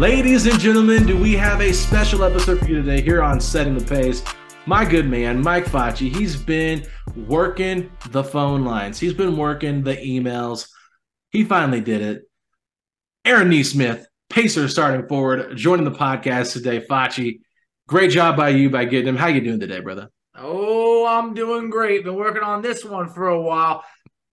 Ladies and gentlemen, do we have a special episode for you today here on Setting the Pace? My good man, Mike Facci, he's been working the phone lines. He's been working the emails. He finally did it. Aaron Nesmith, Pacer starting forward, joining the podcast today. Facci, great job by you by getting him. How you doing today, brother? Oh, I'm doing great. Been working on this one for a while.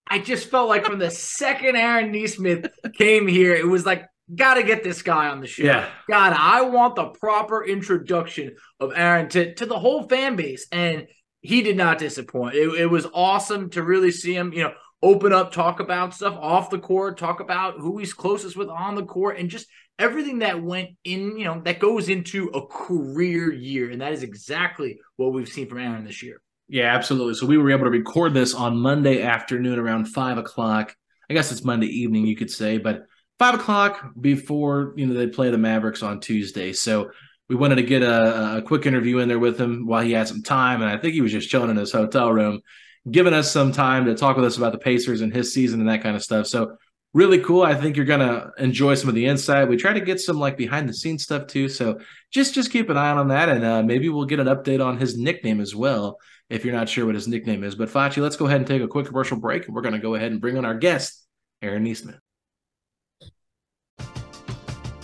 I just felt like from the second Aaron Nesmith came here, it was like, gotta get this guy on the show. Yeah. God, I want the proper introduction of Aaron to, to the whole fan base. And he did not disappoint. It, it was awesome to really see him, you know, open up, talk about stuff off the court, talk about who he's closest with on the court, and just everything that went in, you know, that goes into a career year. And that is exactly what we've seen from Aaron this year. Yeah, absolutely. So we were able to record this on Monday afternoon around five o'clock. I guess it's Monday evening, you could say, but five o'clock before you know they play the Mavericks on Tuesday. So we wanted to get a, a, quick interview in there with him while he had some time, and I think he was just chilling in his hotel room, giving us some time to talk with us about the Pacers and his season and that kind of stuff. So really cool. I think you're gonna enjoy some of the insight. We try to get some like behind the scenes stuff too. So just just keep an eye on that, and uh, maybe we'll get an update on his nickname as well. If you're not sure what his nickname is, but Facci, let's go ahead and take a quick commercial break, and we're going to go ahead and bring on our guest, Aaron Nesmith.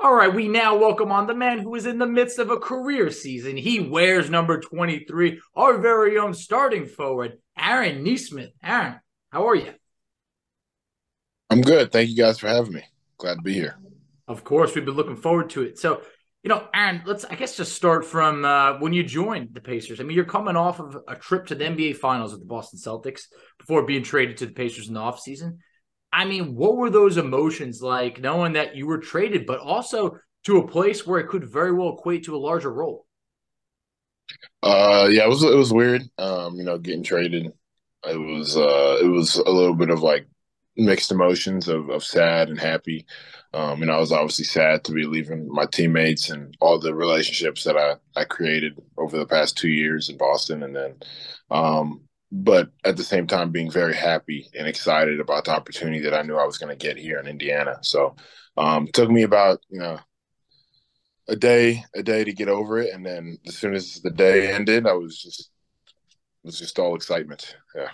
All right, we now welcome on the man who is in the midst of a career season. He wears number 23, our very own starting forward, Aaron Nesmith. Aaron, how are you? I'm good. Thank you guys for having me. Glad to be here. Of course, we've been looking forward to it. So, you know, Aaron, let's, I guess, just start from uh, when you joined the Pacers. I mean, you're coming off of a trip to the NBA Finals with the Boston Celtics before being traded to the Pacers in the offseason. I mean, what were those emotions like knowing that you were traded, but also to a place where it could very well equate to a larger role? Uh, yeah, it was it was weird. Um, you know, getting traded. It was uh, it was a little bit of like mixed emotions of of sad and happy. Um, you know, I was obviously sad to be leaving my teammates and all the relationships that I I created over the past two years in Boston, and then um, but at the same time being very happy and excited about the opportunity that I knew I was going to get here in Indiana. So um, took me about you know a day a day to get over it, and then as soon as the day ended, I was just was just all excitement. Yeah.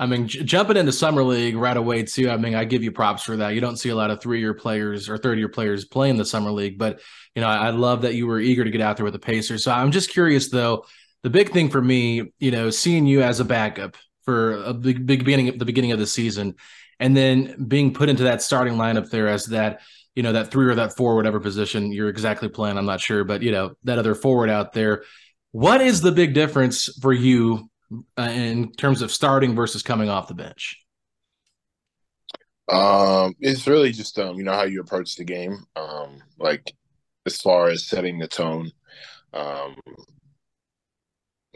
I mean, j- jumping into summer league right away too. I mean, I give you props for that. You don't see a lot of three-year players or third-year players playing the summer league, but you know, I, I love that you were eager to get out there with the Pacers. So I'm just curious though the big thing for me, you know, seeing you as a backup for a big, big beginning, the beginning of the season, and then being put into that starting lineup there as that, you know, that three or that four, whatever position you're exactly playing, I'm not sure, but you know, that other forward out there. What is the big difference for you uh, in terms of starting versus coming off the bench? Um, it's really just um, you know how you approach the game. Um, like as far as setting the tone. Um,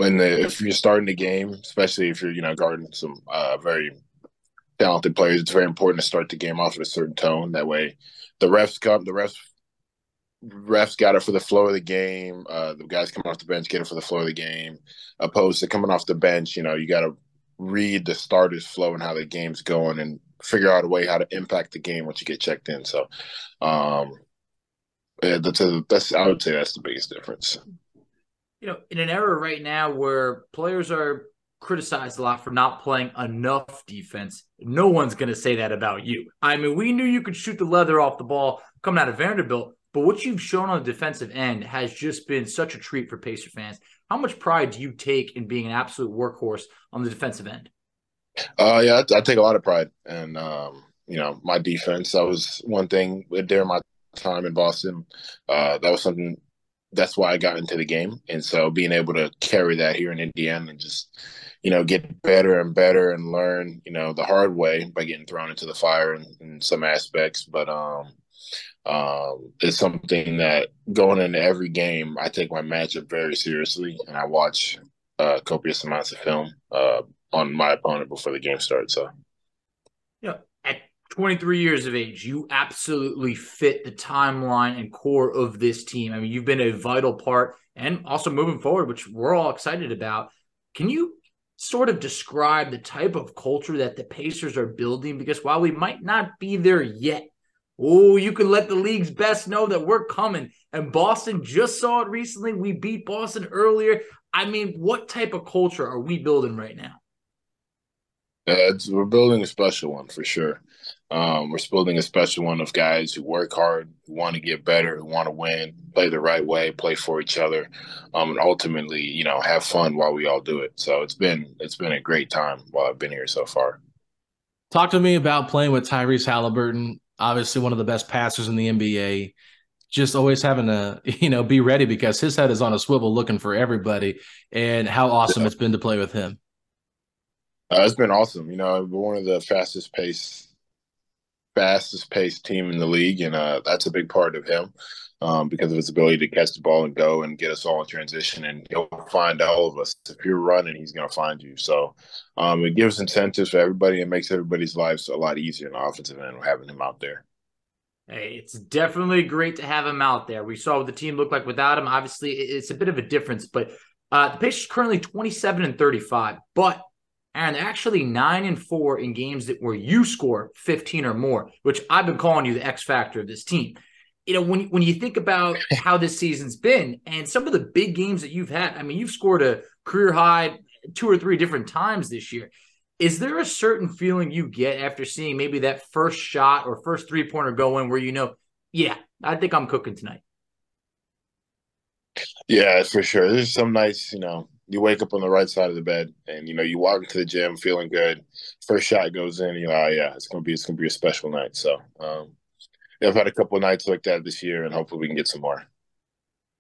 when the, if you're starting the game, especially if you're you know guarding some uh, very talented players, it's very important to start the game off with a certain tone. That way, the refs come, the refs refs got it for the flow of the game. Uh, the guys coming off the bench get it for the flow of the game. Opposed to coming off the bench, you know, you got to read the starters' flow and how the game's going, and figure out a way how to impact the game once you get checked in. So, um, yeah, that's a, that's I would say that's the biggest difference you know, in an era right now where players are criticized a lot for not playing enough defense, no one's going to say that about you. I mean, we knew you could shoot the leather off the ball coming out of Vanderbilt, but what you've shown on the defensive end has just been such a treat for Pacer fans. How much pride do you take in being an absolute workhorse on the defensive end? Uh, yeah, I, I take a lot of pride, and um, you know, my defense. That was one thing during my time in Boston. Uh, that was something that's why I got into the game. And so being able to carry that here in Indiana and just, you know, get better and better and learn, you know, the hard way by getting thrown into the fire in, in some aspects. But um um it's something that going into every game, I take my matchup very seriously and I watch uh copious amounts of film uh on my opponent before the game starts. So 23 years of age, you absolutely fit the timeline and core of this team. I mean, you've been a vital part and also moving forward, which we're all excited about. Can you sort of describe the type of culture that the Pacers are building? Because while we might not be there yet, oh, you can let the league's best know that we're coming. And Boston just saw it recently. We beat Boston earlier. I mean, what type of culture are we building right now? Uh, yeah, we're building a special one for sure. Um, we're building a special one of guys who work hard, who want to get better, who want to win, play the right way, play for each other, um, and ultimately, you know, have fun while we all do it. So it's been it's been a great time while I've been here so far. Talk to me about playing with Tyrese Halliburton, obviously one of the best passers in the NBA. Just always having to, you know, be ready because his head is on a swivel looking for everybody, and how awesome yeah. it's been to play with him. Uh, it's been awesome. You know, one of the fastest paced fastest paced team in the league, and uh, that's a big part of him um, because of his ability to catch the ball and go and get us all in transition. And he'll find all of us. If you're running, he's going to find you. So um, it gives incentives for everybody and makes everybody's lives a lot easier in the offensive end having him out there. Hey, it's definitely great to have him out there. We saw what the team looked like without him. Obviously, it's a bit of a difference, but uh, the Pacers currently 27 and 35, but and they're actually nine and four in games that where you score 15 or more, which I've been calling you the X factor of this team. You know, when when you think about how this season's been and some of the big games that you've had, I mean, you've scored a career high two or three different times this year. Is there a certain feeling you get after seeing maybe that first shot or first three pointer go in where you know, yeah, I think I'm cooking tonight? Yeah, for sure. There's some nights, you know, you wake up on the right side of the bed and you know you walk into the gym feeling good first shot goes in you know oh, yeah it's gonna be it's gonna be a special night so um yeah, i've had a couple of nights like that this year and hopefully we can get some more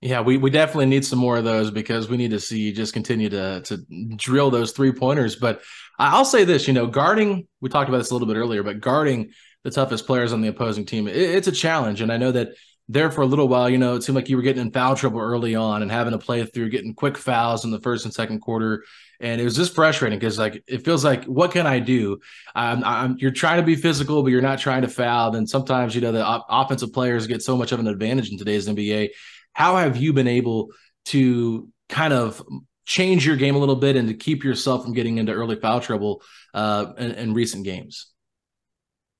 yeah, we, we definitely need some more of those because we need to see you just continue to to drill those three pointers. But I'll say this, you know, guarding, we talked about this a little bit earlier, but guarding the toughest players on the opposing team, it, it's a challenge. And I know that there for a little while, you know, it seemed like you were getting in foul trouble early on and having to play through getting quick fouls in the first and second quarter. And it was just frustrating because like it feels like what can I do? I'm, I'm, you're trying to be physical, but you're not trying to foul. And sometimes you know the op- offensive players get so much of an advantage in today's NBA how have you been able to kind of change your game a little bit and to keep yourself from getting into early foul trouble uh, in, in recent games?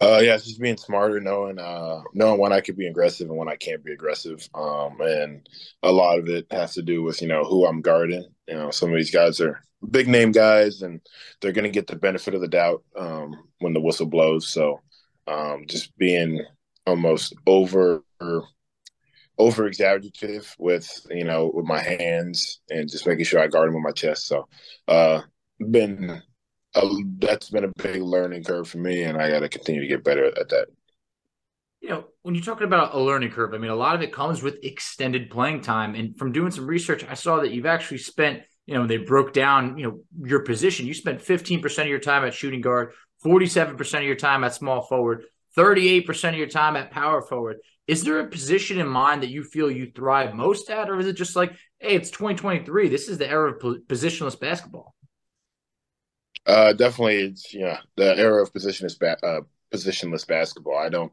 Uh, yeah, it's just being smarter, knowing uh, knowing when I could be aggressive and when I can't be aggressive. Um, and a lot of it has to do with you know who I'm guarding. You know, some of these guys are big name guys, and they're going to get the benefit of the doubt um, when the whistle blows. So, um, just being almost over over exaggerative with you know with my hands and just making sure I guard them with my chest. So, uh, been that's been a big learning curve for me, and I got to continue to get better at that. You know, when you're talking about a learning curve, I mean, a lot of it comes with extended playing time. And from doing some research, I saw that you've actually spent, you know, they broke down, you know, your position. You spent 15% of your time at shooting guard, 47% of your time at small forward, 38% of your time at power forward. Is there a position in mind that you feel you thrive most at, or is it just like, hey, it's 2023. This is the era of positionless basketball? Uh, definitely, it's you know the era of positionless ba- uh, positionless basketball. I don't,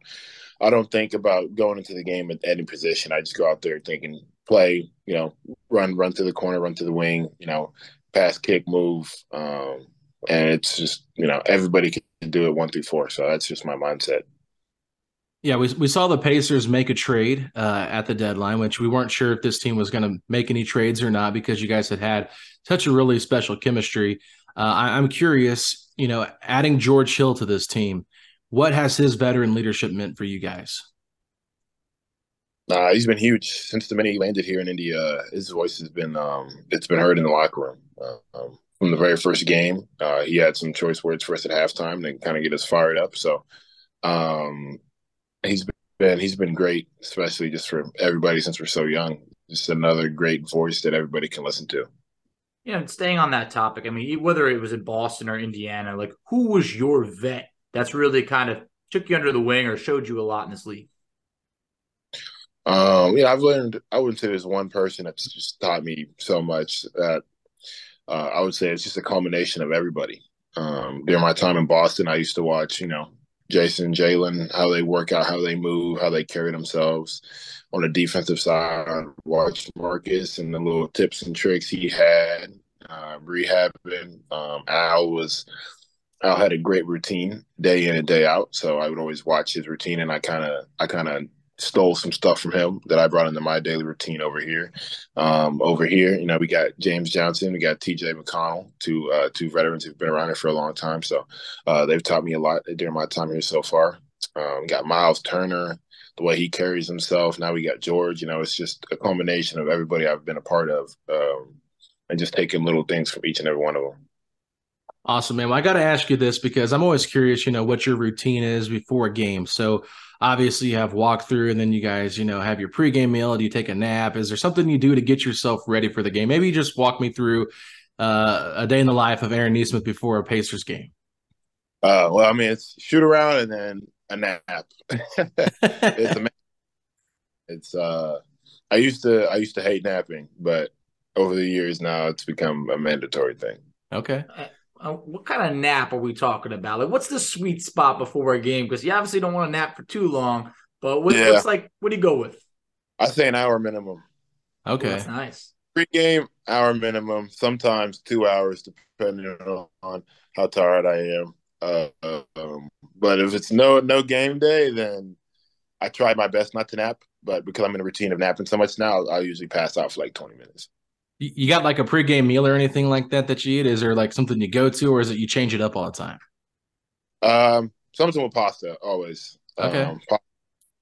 I don't think about going into the game at any position. I just go out there thinking, play, you know, run, run to the corner, run to the wing, you know, pass, kick, move, um, and it's just you know everybody can do it one through four. So that's just my mindset. Yeah, we, we saw the Pacers make a trade uh, at the deadline, which we weren't sure if this team was going to make any trades or not because you guys had had such a really special chemistry. Uh, I, I'm curious, you know, adding George Hill to this team, what has his veteran leadership meant for you guys? Uh, he's been huge since the minute he landed here in India. His voice has been um, it's been heard in the locker room uh, um, from the very first game. Uh, he had some choice words for us at halftime to kind of get us fired up. So um, he's been he's been great, especially just for everybody since we're so young. Just another great voice that everybody can listen to. Yeah, and staying on that topic, I mean, whether it was in Boston or Indiana, like who was your vet that's really kind of took you under the wing or showed you a lot in this league? Um, yeah, I've learned. I wouldn't say there's one person that's just taught me so much that uh, I would say it's just a combination of everybody. Um, during my time in Boston, I used to watch, you know, Jayson, Jalen, how they work out, how they move, how they carry themselves. On the defensive side, I watched Marcus and the little tips and tricks he had, uh, rehabbing. Um, Al was Al had a great routine day in and day out, so I would always watch his routine, and I kind of I kind of stole some stuff from him that I brought into my daily routine over here. Um, over here, you know, we got James Johnson, we got T.J. McConnell, two uh, two veterans who've been around here for a long time. So uh, they've taught me a lot during my time here so far. Um, got Myles Turner, the way he carries himself. Now we got George. You know, it's just a combination of everybody I've been a part of, um, and just taking little things from each and every one of them. Awesome, man. Well, I got to ask you this because I'm always curious, you know, what your routine is before a game. So obviously you have walkthrough and then you guys, you know, have your pregame meal. Do you take a nap? Is there something you do to get yourself ready for the game? Maybe just walk me through uh, a day in the life of Aaron Nesmith before a Pacers game. Uh, well, I mean, it's shoot around and then a nap. it's a, it's uh, I used to I used to hate napping, but over the years now it's become a mandatory thing. Okay. Uh, what kind of nap are we talking about? Like, what's the sweet spot before a game? Because you obviously don't want to nap for too long, But what, Yeah. what's like? What do you go with? I say an hour minimum. Okay. that's nice. Pre-game hour minimum, sometimes two hours, depending on how tired I am. Uh, um, but if it's no no game day, then I try my best not to nap. But because I'm in a routine of napping so much now, I'll usually pass out for like 20 minutes. You you got like a pregame meal or anything like that that you eat? Is there like something you go to, or is it you change it up all the time? Um, something with pasta always. Okay. Um, pasta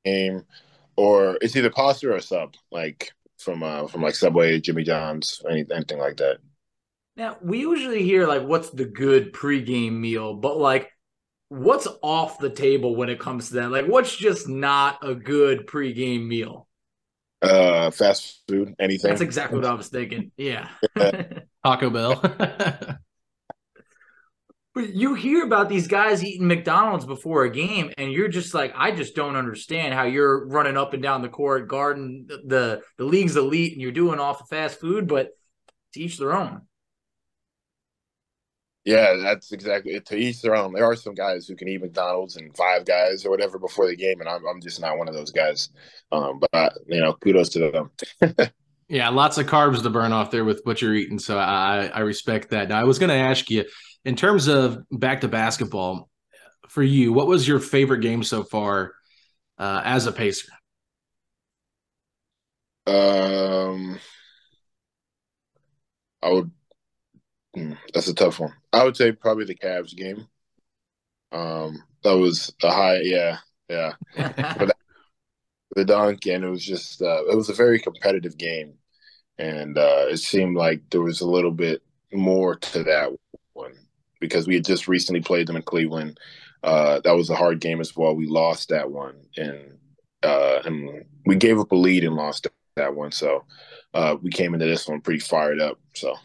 game, or it's either pasta or a sub, like from uh from like Subway, Jimmy John's, any, anything like that. Now we usually hear like what's the good pregame meal, but like what's off the table when it comes to that? Like what's just not a good pregame meal? Uh, fast food, anything. That's exactly what I was thinking. Yeah. Taco Bell. But you hear about these guys eating McDonald's before a game, and you're just like, I just don't understand how you're running up and down the court, guarding the the, league's elite, and you're doing off the fast food. But to each their own. Yeah, that's exactly it. To each their own. There are some guys who can eat McDonald's and Five Guys or whatever before the game, and I'm I'm just not one of those guys. Um, but uh, you know, kudos to them. yeah, lots of carbs to burn off there with what you're eating. So I I respect that. Now I was going to ask you, in terms of back to basketball, for you, what was your favorite game so far uh, as a Pacer? Um, I would. Hmm, That's a tough one. I would say probably the Cavs game. Um, that was a high. Yeah, yeah. The dunk, and it was just. Uh, it was a very competitive game, and uh, it seemed like there was a little bit more to that one because we had just recently played them in Cleveland. Uh, that was a hard game as well. We lost that one, and uh, and we gave up a lead and lost that one. So uh, we came into this one pretty fired up. So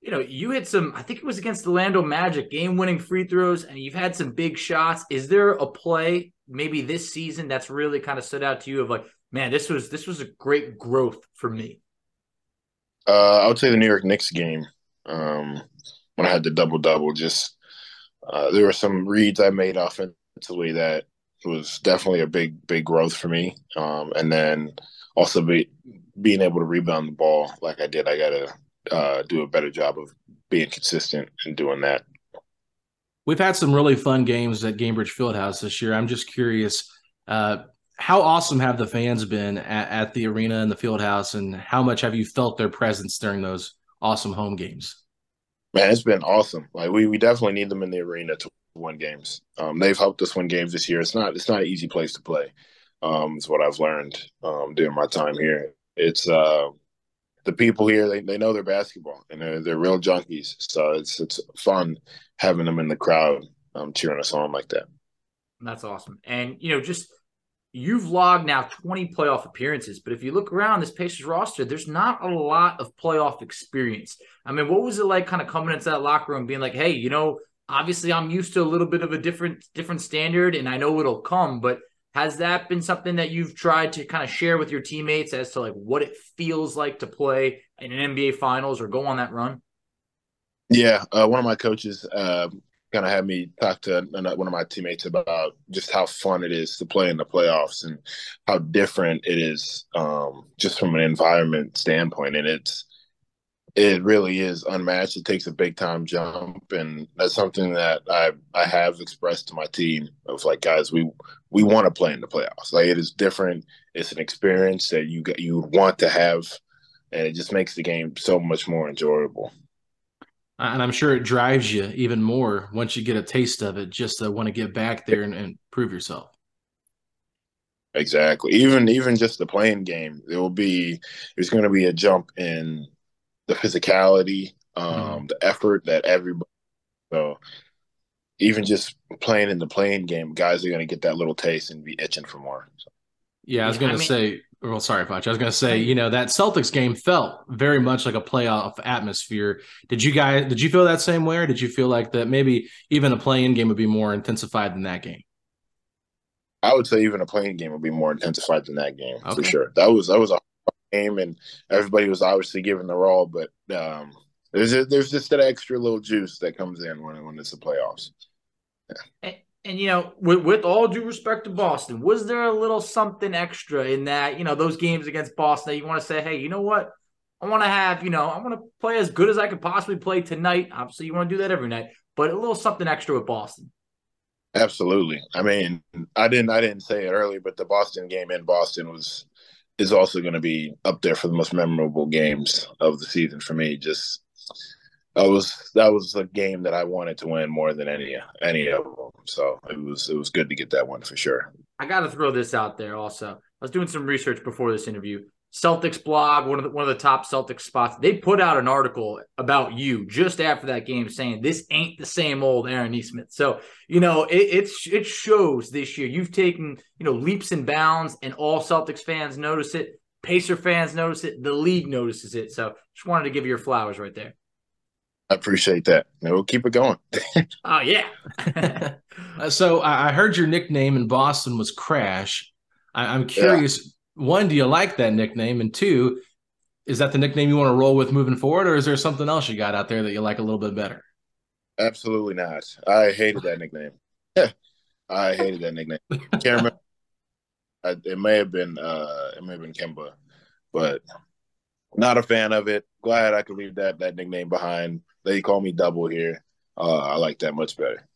you know, you hit some, I think it was against the Lando Magic, game winning free throws, and you've had some big shots. Is there a play maybe this season that's really kind of stood out to you of like, man, this was this was a great growth for me? uh, I would say the New York Knicks game um, when I had the double double. Just uh, there were some reads I made offensively that was definitely a big big growth for me. Um, and then also be, being able to rebound the ball like I did. I got to uh, do a better job of being consistent and doing that. We've had some really fun games at Gainbridge Fieldhouse this year. I'm just curious, uh, how awesome have the fans been at, at the arena and the Fieldhouse, and how much have you felt their presence during those awesome home games? Man, it's been awesome. Like we, we definitely need them in the arena to win games. Um, they've helped us win games this year. It's not it's not an easy place to play. Um, it's what I've learned um, during my time here. It's uh, the people here. They, they know their basketball and they're they're real junkies. So it's it's fun having them in the crowd um, cheering us on like that. That's awesome. And you know, just you've logged now 20 playoff appearances, but if you look around this Pacers roster, there's not a lot of playoff experience. I mean, what was it like kind of coming into that locker room being like, hey, you know, obviously I'm used to a little bit of a different different standard and I know it'll come, but has that been something that you've tried to kind of share with your teammates as to like what it feels like to play in an NBA finals or go on that run? Yeah, uh, one of my coaches uh, kind of had me talk to one of my teammates about just how fun it is to play in the playoffs and how different it is um, just from an environment standpoint. And it's it really is unmatched. It takes a big time jump, and that's something that I I have expressed to my team of like, guys, we we want to play in the playoffs. Like it is different. It's an experience that you get, you want to have, and it just makes the game so much more enjoyable. And I'm sure it drives you even more once you get a taste of it, just to want to get back there and, and prove yourself. Exactly. Even even just the play-in game, there will be there's going to be a jump in the physicality, um, mm-hmm. the effort that everybody. So even just playing in the play-in game, guys are going to get that little taste and be itching for more. So. Yeah, I was going to say. Well, sorry, Facci. I was going to say, you know, that Celtics game felt very much like a playoff atmosphere. Did you guys? Did you feel that same way, or did you feel like that maybe even a play-in game would be more intensified than that game? I would say even a play-in game would be more intensified than that game okay. for sure. That was that was a game, and everybody was obviously giving the role. but um, there's a, there's just that extra little juice that comes in when when it's the playoffs. Yeah. And you know, with, with all due respect to Boston, was there a little something extra in that, you know, those games against Boston that you want to say, hey, you know what? I want to have, you know, I want to play as good as I could possibly play tonight. Obviously, you want to do that every night, but a little something extra with Boston. Absolutely. I mean, I didn't I didn't say it earlier, but the Boston game in Boston was is also going to be up there for the most memorable games of the season for me. Just that was that was a game that I wanted to win more than any any of them. So it was it was good to get that one for sure. I got to throw this out there also. I was doing some research before this interview. Celtics blog, one of the one of the top Celtics spots, they put out an article about you just after that game saying this ain't the same old Aaron Nesmith. So, you know, it it's it shows this year. You've taken, you know, leaps and bounds, and all Celtics fans notice it. Pacer fans notice it. The league notices it. So just wanted to give you your flowers right there. I appreciate that. And we'll keep it going. oh yeah. Uh, so I heard your nickname in Boston was Crash. I, am curious. Yeah one, do you like that nickname? And two, is that the nickname you want to roll with moving forward, or is there something else you got out there that you like a little bit better? Absolutely not. I hated that nickname. I hated that nickname. I can't remember. I, it may have been uh, it may have been Kemba, but not a fan of it. Glad I could leave that that nickname behind. They call me Double here. Uh, I like that much better.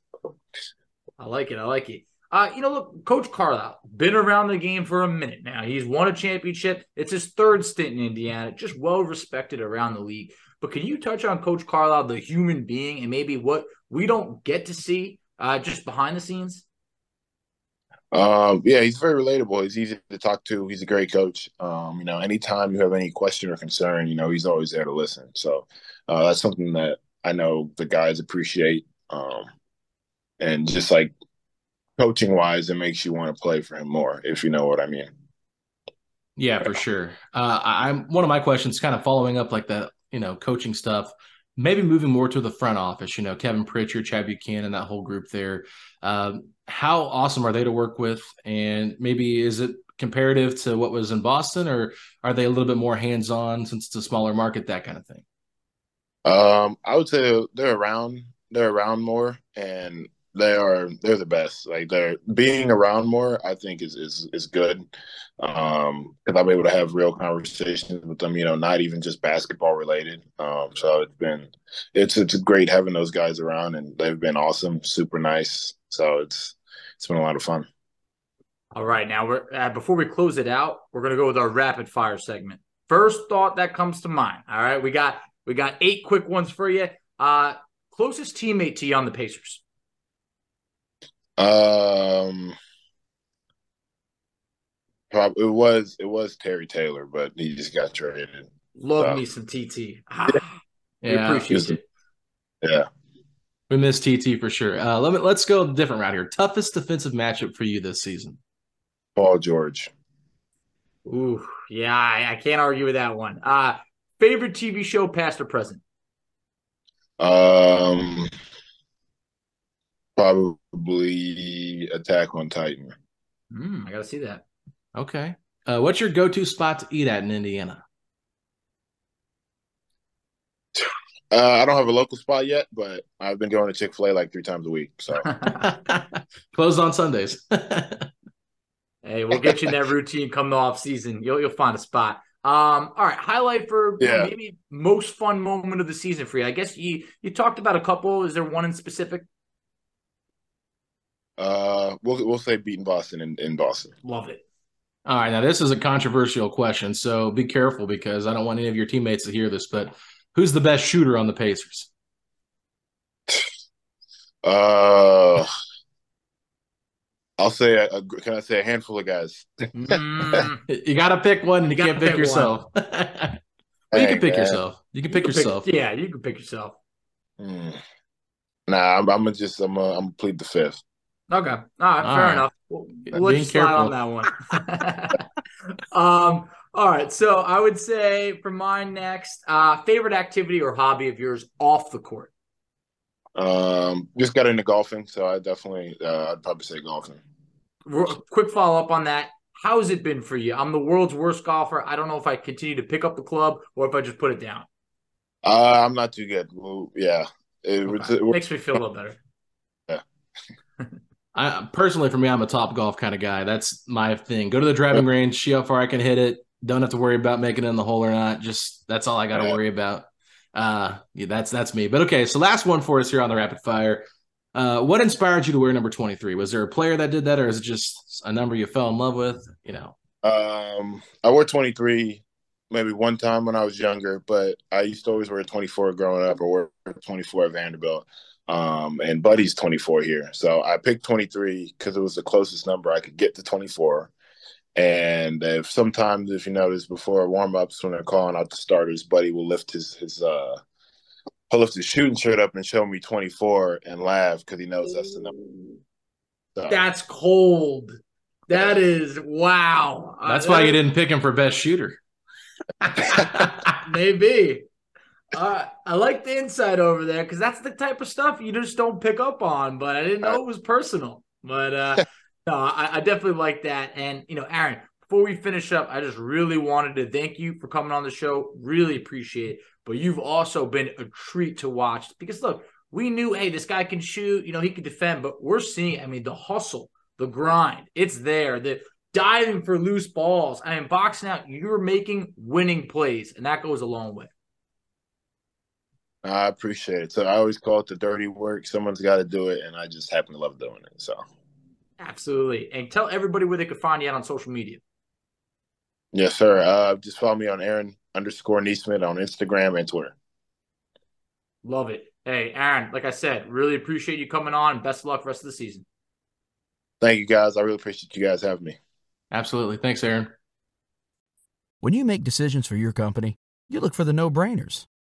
I like it. I like it. Uh, you know, look, Coach Carlisle been around the game for a minute now. He's won a championship. It's his third stint in Indiana, just well respected around the league. But can you touch on Coach Carlisle, the human being, and maybe what we don't get to see uh, just behind the scenes? Um, yeah, he's very relatable. He's easy to talk to. He's a great coach. Um, you know, anytime you have any question or concern, you know, he's always there to listen. So uh, that's something that I know the guys appreciate. Um, and just like coaching wise, it makes you want to play for him more, if you know what I mean. Yeah, for sure. Uh, I'm one of my questions, kind of following up like the you know coaching stuff. Maybe moving more to the front office. You know, Kevin Pritchard, Chad Buchanan, and that whole group there. Um, how awesome are they to work with? And maybe is it comparative to what was in Boston, or are they a little bit more hands on since it's a smaller market, that kind of thing? Um, I would say they're around. They're around more, and they are they're the best. Like they're being around more, I think is is is good. Um, because I'm able to have real conversations with them, you know, not even just basketball related. Um, so it's been it's it's great having those guys around and they've been awesome, super nice. So it's it's been a lot of fun. All right, now we're uh, before we close it out, we're gonna go with our rapid fire segment. First thought that comes to mind. All right, we got we got eight quick ones for you. Uh, closest teammate to you on the Pacers. Um, probably it was it was Terry Taylor, but he just got traded. Love so. me some TT. Ah, yeah, appreciate it. Yeah, we miss TT for sure. Uh, let me let's go a different route here. Toughest defensive matchup for you this season? Paul George. Ooh, yeah, I, I can't argue with that one. Uh favorite TV show, past or present? Um, Probably Attack on Titan. Mm, I gotta see that. Okay. Uh, what's your go-to spot to eat at in Indiana? Uh, I don't have a local spot yet, but I've been going to Chick Fil A like three times a week. So closed on Sundays. hey, we'll get you in that routine come the off season. You'll you'll find a spot. Um, all right, highlight for yeah. maybe most fun moment of the season for you. I guess you you talked about a couple. Is there one in specific? Uh, we'll we'll say beating Boston in, in Boston. Love it. All right, now this is a controversial question, so be careful because I don't want any of your teammates to hear this. But who's the best shooter on the Pacers? Uh, I'll say a, a, can I say a handful of guys? mm, you got to pick one. You, you can't pick, pick yourself. well, you can pick man. yourself. You can pick you can yourself. Pick, yeah, you can pick yourself. Mm. Nah, I'm, I'm gonna just I'm gonna, I'm gonna plead the fifth. Okay. All right. All fair right. enough. We'll, we'll just slide on that one. um. All right. So I would say for mine next, uh, favorite activity or hobby of yours off the court. Um, just got into golfing, so I definitely, uh, I'd probably say golfing. Quick follow up on that. How's it been for you? I'm the world's worst golfer. I don't know if I continue to pick up the club or if I just put it down. Uh, I'm not too good. Well, yeah, it, okay. it, makes me feel a little better. Yeah. I personally, for me, I'm a top golf kind of guy. That's my thing. Go to the driving range, see how far I can hit it. Don't have to worry about making it in the hole or not. Just that's all I got to worry about. Uh, yeah, that's that's me. But okay, so last one for us here on the rapid fire. Uh, what inspired you to wear number 23? Was there a player that did that, or is it just a number you fell in love with? You know, um, I wore 23 maybe one time when I was younger, but I used to always wear 24 growing up or wear 24 at Vanderbilt. Um, and Buddy's 24 here. So I picked 23 because it was the closest number I could get to 24. And if sometimes, if you notice, before warm ups when they're calling out the starters, Buddy will lift his his uh he'll lift his shooting shirt up and show me 24 and laugh because he knows that's the number. So. That's cold. That is wow. That's uh, why you didn't pick him for best shooter. Maybe. Uh, I like the inside over there because that's the type of stuff you just don't pick up on. But I didn't know it was personal. But uh, no, I, I definitely like that. And you know, Aaron, before we finish up, I just really wanted to thank you for coming on the show. Really appreciate it. But you've also been a treat to watch because look, we knew, hey, this guy can shoot, you know, he can defend, but we're seeing, I mean, the hustle, the grind, it's there. The diving for loose balls. I mean, boxing out, you're making winning plays, and that goes a long way. I appreciate it. So I always call it the dirty work. Someone's got to do it, and I just happen to love doing it. So absolutely, and tell everybody where they could find you out on social media. Yes, sir. Uh, just follow me on Aaron underscore Nesmith on Instagram and Twitter. Love it. Hey, Aaron, like I said, really appreciate you coming on. Best of luck rest of the season. Thank you, guys. I really appreciate you guys having me. Absolutely. Thanks, Aaron. When you make decisions for your company, you look for the no brainers.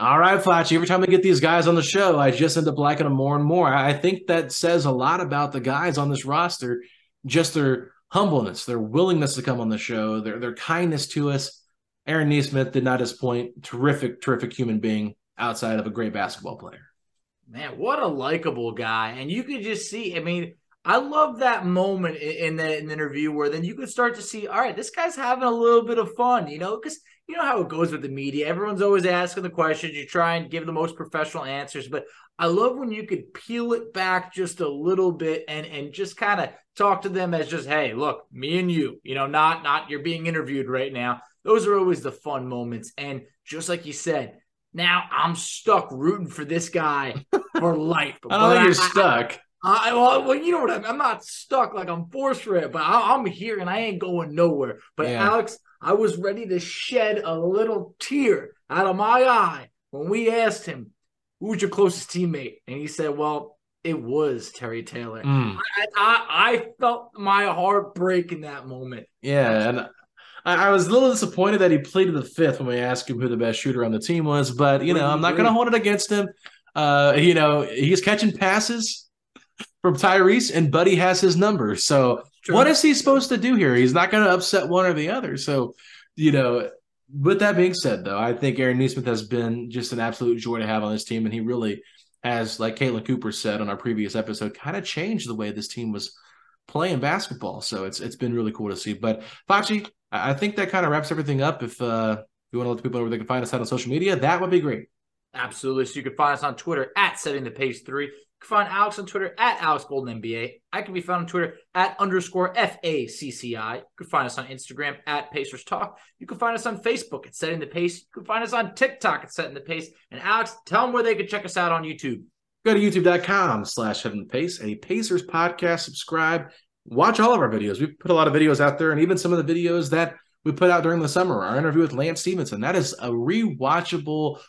All right, Facci. Every time I get these guys on the show, I just end up liking them more and more. I think that says a lot about the guys on this roster, just their humbleness, their willingness to come on the show, their their kindness to us. Aaron Nesmith did not disappoint. Terrific, terrific human being outside of a great basketball player. Man, what a likable guy. And you could just see, I mean, I love that moment in, the, in the interview where then you can start to see, all right, this guy's having a little bit of fun, you know, because you know how it goes with the media. Everyone's always asking the questions. You try and give the most professional answers, but I love when you could peel it back just a little bit and and just kind of talk to them as just, hey, look, me and you, you know, not not you're being interviewed right now. Those are always the fun moments. And just like you said, now I'm stuck rooting for this guy for life. I don't think you're stuck. I, well, well, you know what I mean. I'm not stuck like I'm forced for it, but I, am here and I ain't going nowhere. But yeah. Alex, I was ready to shed a little tear out of my eye when we asked him, "Who's your closest teammate?" And he said, "Well, it was Terry Taylor." Mm. I, I, I felt my heart break in that moment. Yeah, and I, I was a little disappointed that he played pleaded the fifth when we asked him who the best shooter on the team was. But you know, I'm not going to hold it against him. Uh, you know, he's catching passes from Tyrese, and Buddy has his number. So what is he supposed to do here? He's not going to upset one or the other. So, you know, with that being said, though, I think Aaron Nesmith has been just an absolute joy to have on this team, and he really has, like Caitlin Cooper said on our previous episode, kind of changed the way this team was playing basketball. So it's it's been really cool to see. But Facci, I think that kind of wraps everything up. If uh, you want to let the people know where they can find us out on social media, that would be great. Absolutely. So you can find us on Twitter at setting the pace three can find Alex on Twitter at Alex. I can be found on Twitter at underscore FACCI. You can find us on Instagram at Pacers Talk. You can find us on Facebook at Setting the Pace. You can find us on TikTok at Setting the Pace. And Alex, tell them where they can check us out on YouTube. Go to youtube.com slash Setting the Pace, a Pacers podcast. Subscribe. Watch all of our videos. We've put a lot of videos out there, and even some of the videos that we put out during the summer. Our interview with Lance Stephenson. That is a rewatchable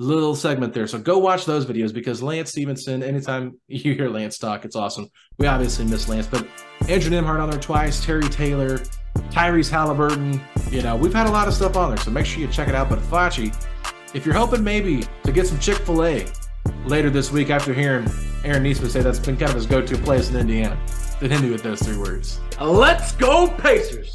little segment there. So go watch those videos because Lance Stephenson, anytime you hear Lance talk, it's awesome. We obviously miss Lance, but Andrew Nembhard on there twice, Terry Taylor, Tyrese Halliburton. You know, we've had a lot of stuff on there, so make sure you check it out. But Facci, if you're hoping maybe to get some Chick fil A later this week after hearing Aaron Nesmith say that's been kind of his go to place in Indiana, It ended with those three words. Let's go, Pacers.